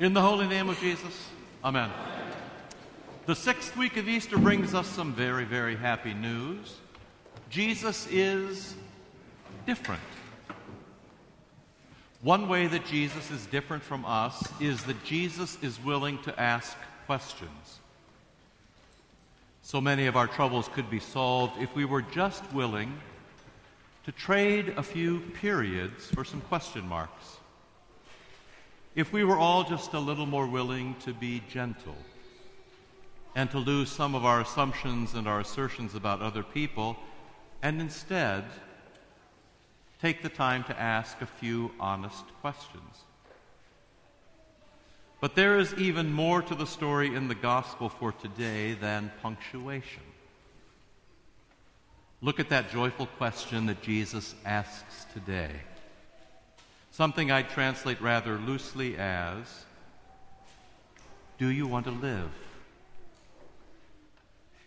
In the holy name of Jesus, Amen. The sixth week of Easter brings us some very, very happy news. Jesus is different. One way that Jesus is different from us is that Jesus is willing to ask questions. So many of our troubles could be solved if we were just willing to trade a few periods for some question marks. If we were all just a little more willing to be gentle and to lose some of our assumptions and our assertions about other people, and instead take the time to ask a few honest questions. But there is even more to the story in the gospel for today than punctuation. Look at that joyful question that Jesus asks today. Something I translate rather loosely as Do you want to live?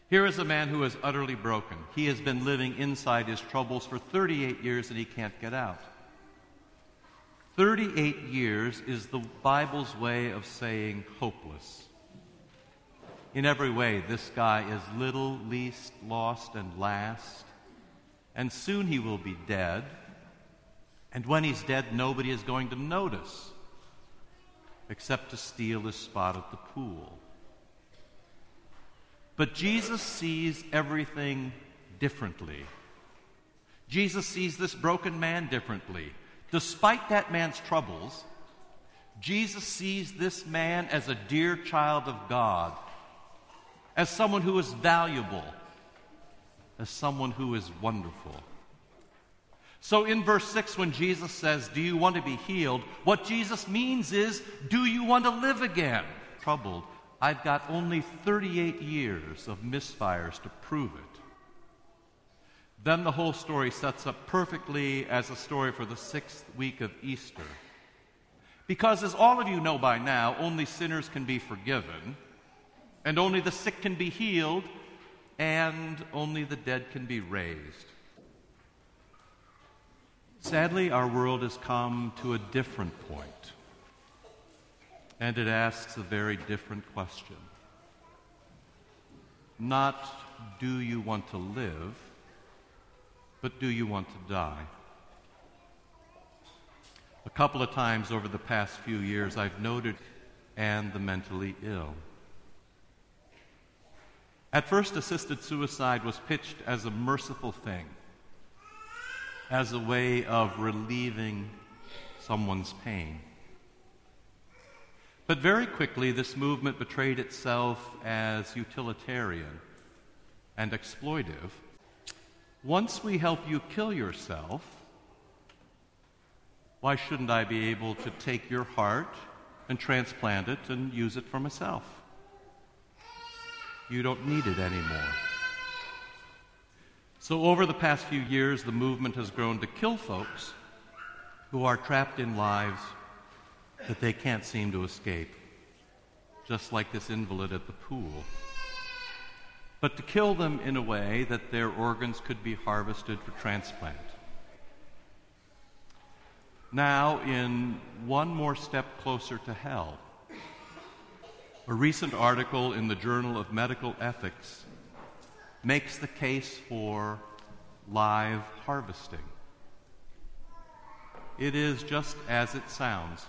Here is a man who is utterly broken. He has been living inside his troubles for 38 years and he can't get out. 38 years is the Bible's way of saying hopeless. In every way, this guy is little, least, lost, and last. And soon he will be dead. And when he's dead, nobody is going to notice except to steal his spot at the pool. But Jesus sees everything differently. Jesus sees this broken man differently. Despite that man's troubles, Jesus sees this man as a dear child of God, as someone who is valuable, as someone who is wonderful. So in verse 6, when Jesus says, Do you want to be healed? what Jesus means is, Do you want to live again? Troubled. I've got only 38 years of misfires to prove it. Then the whole story sets up perfectly as a story for the sixth week of Easter. Because, as all of you know by now, only sinners can be forgiven, and only the sick can be healed, and only the dead can be raised. Sadly, our world has come to a different point, and it asks a very different question. Not, do you want to live? but do you want to die? A couple of times over the past few years, I've noted and the mentally ill. At first, assisted suicide was pitched as a merciful thing, as a way of relieving someone's pain. But very quickly, this movement betrayed itself as utilitarian and exploitive once we help you kill yourself, why shouldn't I be able to take your heart and transplant it and use it for myself? You don't need it anymore. So, over the past few years, the movement has grown to kill folks who are trapped in lives that they can't seem to escape, just like this invalid at the pool but to kill them in a way that their organs could be harvested for transplant. Now, in one more step closer to hell, a recent article in the Journal of Medical Ethics makes the case for live harvesting. It is just as it sounds.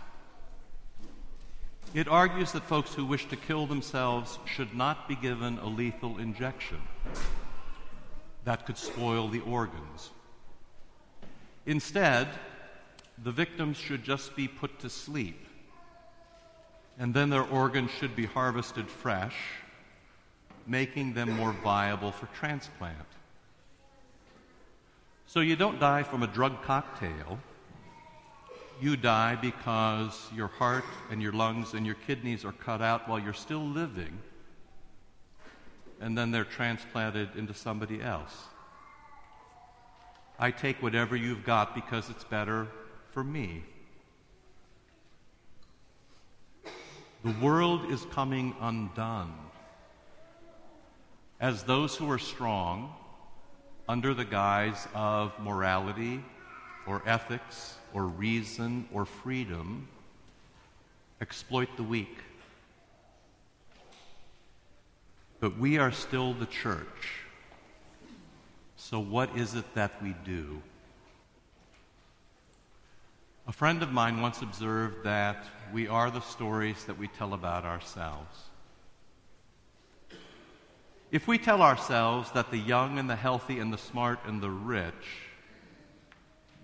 It argues that folks who wish to kill themselves should not be given a lethal injection that could spoil the organs. Instead, the victims should just be put to sleep, and then their organs should be harvested fresh, making them more viable for transplant. So you don't die from a drug cocktail you die because your heart and your lungs and your kidneys are cut out while you're still living, and then they're transplanted into somebody else. I take whatever you've got because it's better for me. The world is coming undone as those who are strong, under the guise of morality or ethics or reason or freedom exploit the weak. But we are still the church. So, what is it that we do? A friend of mine once observed that we are the stories that we tell about ourselves. If we tell ourselves that the young and the healthy and the smart and the rich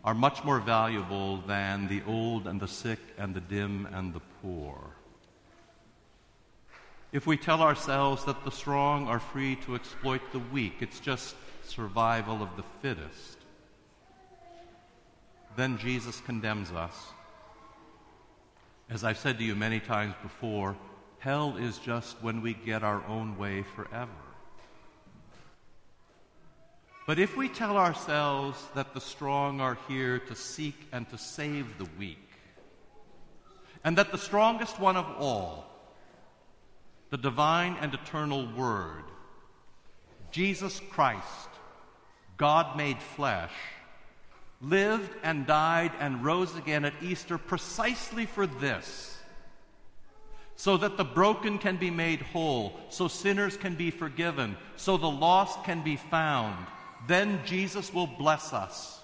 are much more valuable than the old and the sick and the dim and the poor, if we tell ourselves that the strong are free to exploit the weak, it's just survival of the fittest, then Jesus condemns us. As I've said to you many times before, hell is just when we get our own way forever. But if we tell ourselves that the strong are here to seek and to save the weak, and that the strongest one of all, the divine and eternal Word, Jesus Christ, God made flesh, lived and died and rose again at Easter precisely for this so that the broken can be made whole, so sinners can be forgiven, so the lost can be found. Then Jesus will bless us.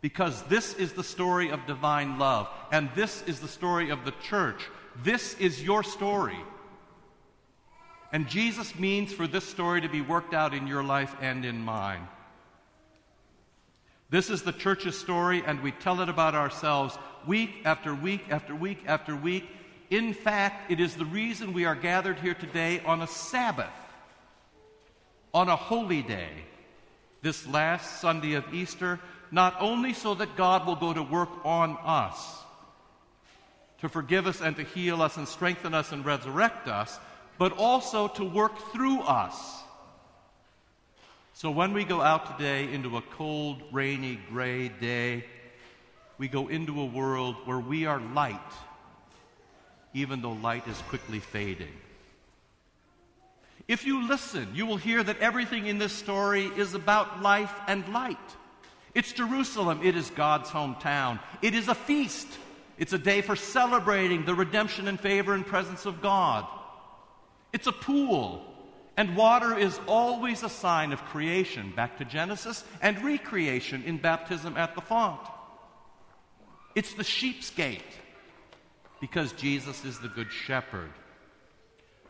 Because this is the story of divine love, and this is the story of the church. This is your story. And Jesus means for this story to be worked out in your life and in mine. This is the church's story, and we tell it about ourselves week after week after week after week. In fact, it is the reason we are gathered here today on a Sabbath, on a holy day, this last Sunday of Easter, not only so that God will go to work on us, to forgive us and to heal us and strengthen us and resurrect us, but also to work through us so when we go out today into a cold, rainy, gray day, we go into a world where we are light, even though light is quickly fading. If you listen, you will hear that everything in this story is about life and light. It's Jerusalem, it is God's hometown. It is a feast, it's a day for celebrating the redemption and favor and presence of God. It's a pool, and water is always a sign of creation, back to Genesis, and recreation in baptism at the font. It's the sheep's gate, because Jesus is the good shepherd.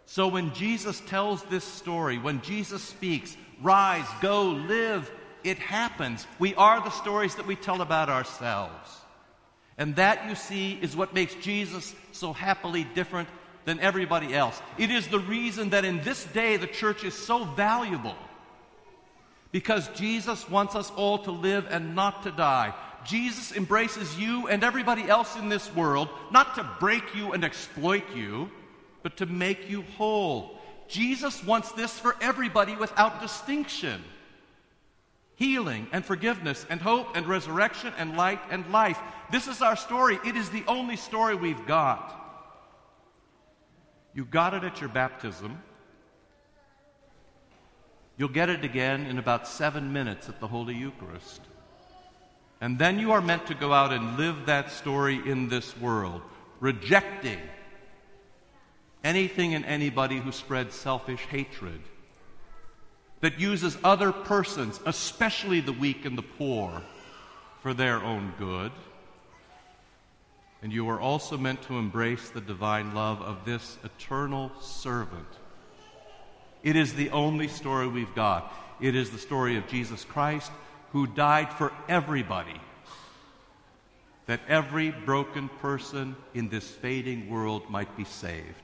So when Jesus tells this story, when Jesus speaks, rise, go, live, it happens. We are the stories that we tell about ourselves. And that, you see, is what makes Jesus so happily different than everybody else. It is the reason that in this day the church is so valuable. Because Jesus wants us all to live and not to die. Jesus embraces you and everybody else in this world, not to break you and exploit you, but to make you whole. Jesus wants this for everybody without distinction healing and forgiveness and hope and resurrection and light and life. This is our story. It is the only story we've got. You got it at your baptism. You'll get it again in about seven minutes at the Holy Eucharist. And then you are meant to go out and live that story in this world, rejecting anything and anybody who spreads selfish hatred, that uses other persons, especially the weak and the poor, for their own good and you are also meant to embrace the divine love of this eternal servant. It is the only story we've got. It is the story of Jesus Christ who died for everybody, that every broken person in this fading world might be saved.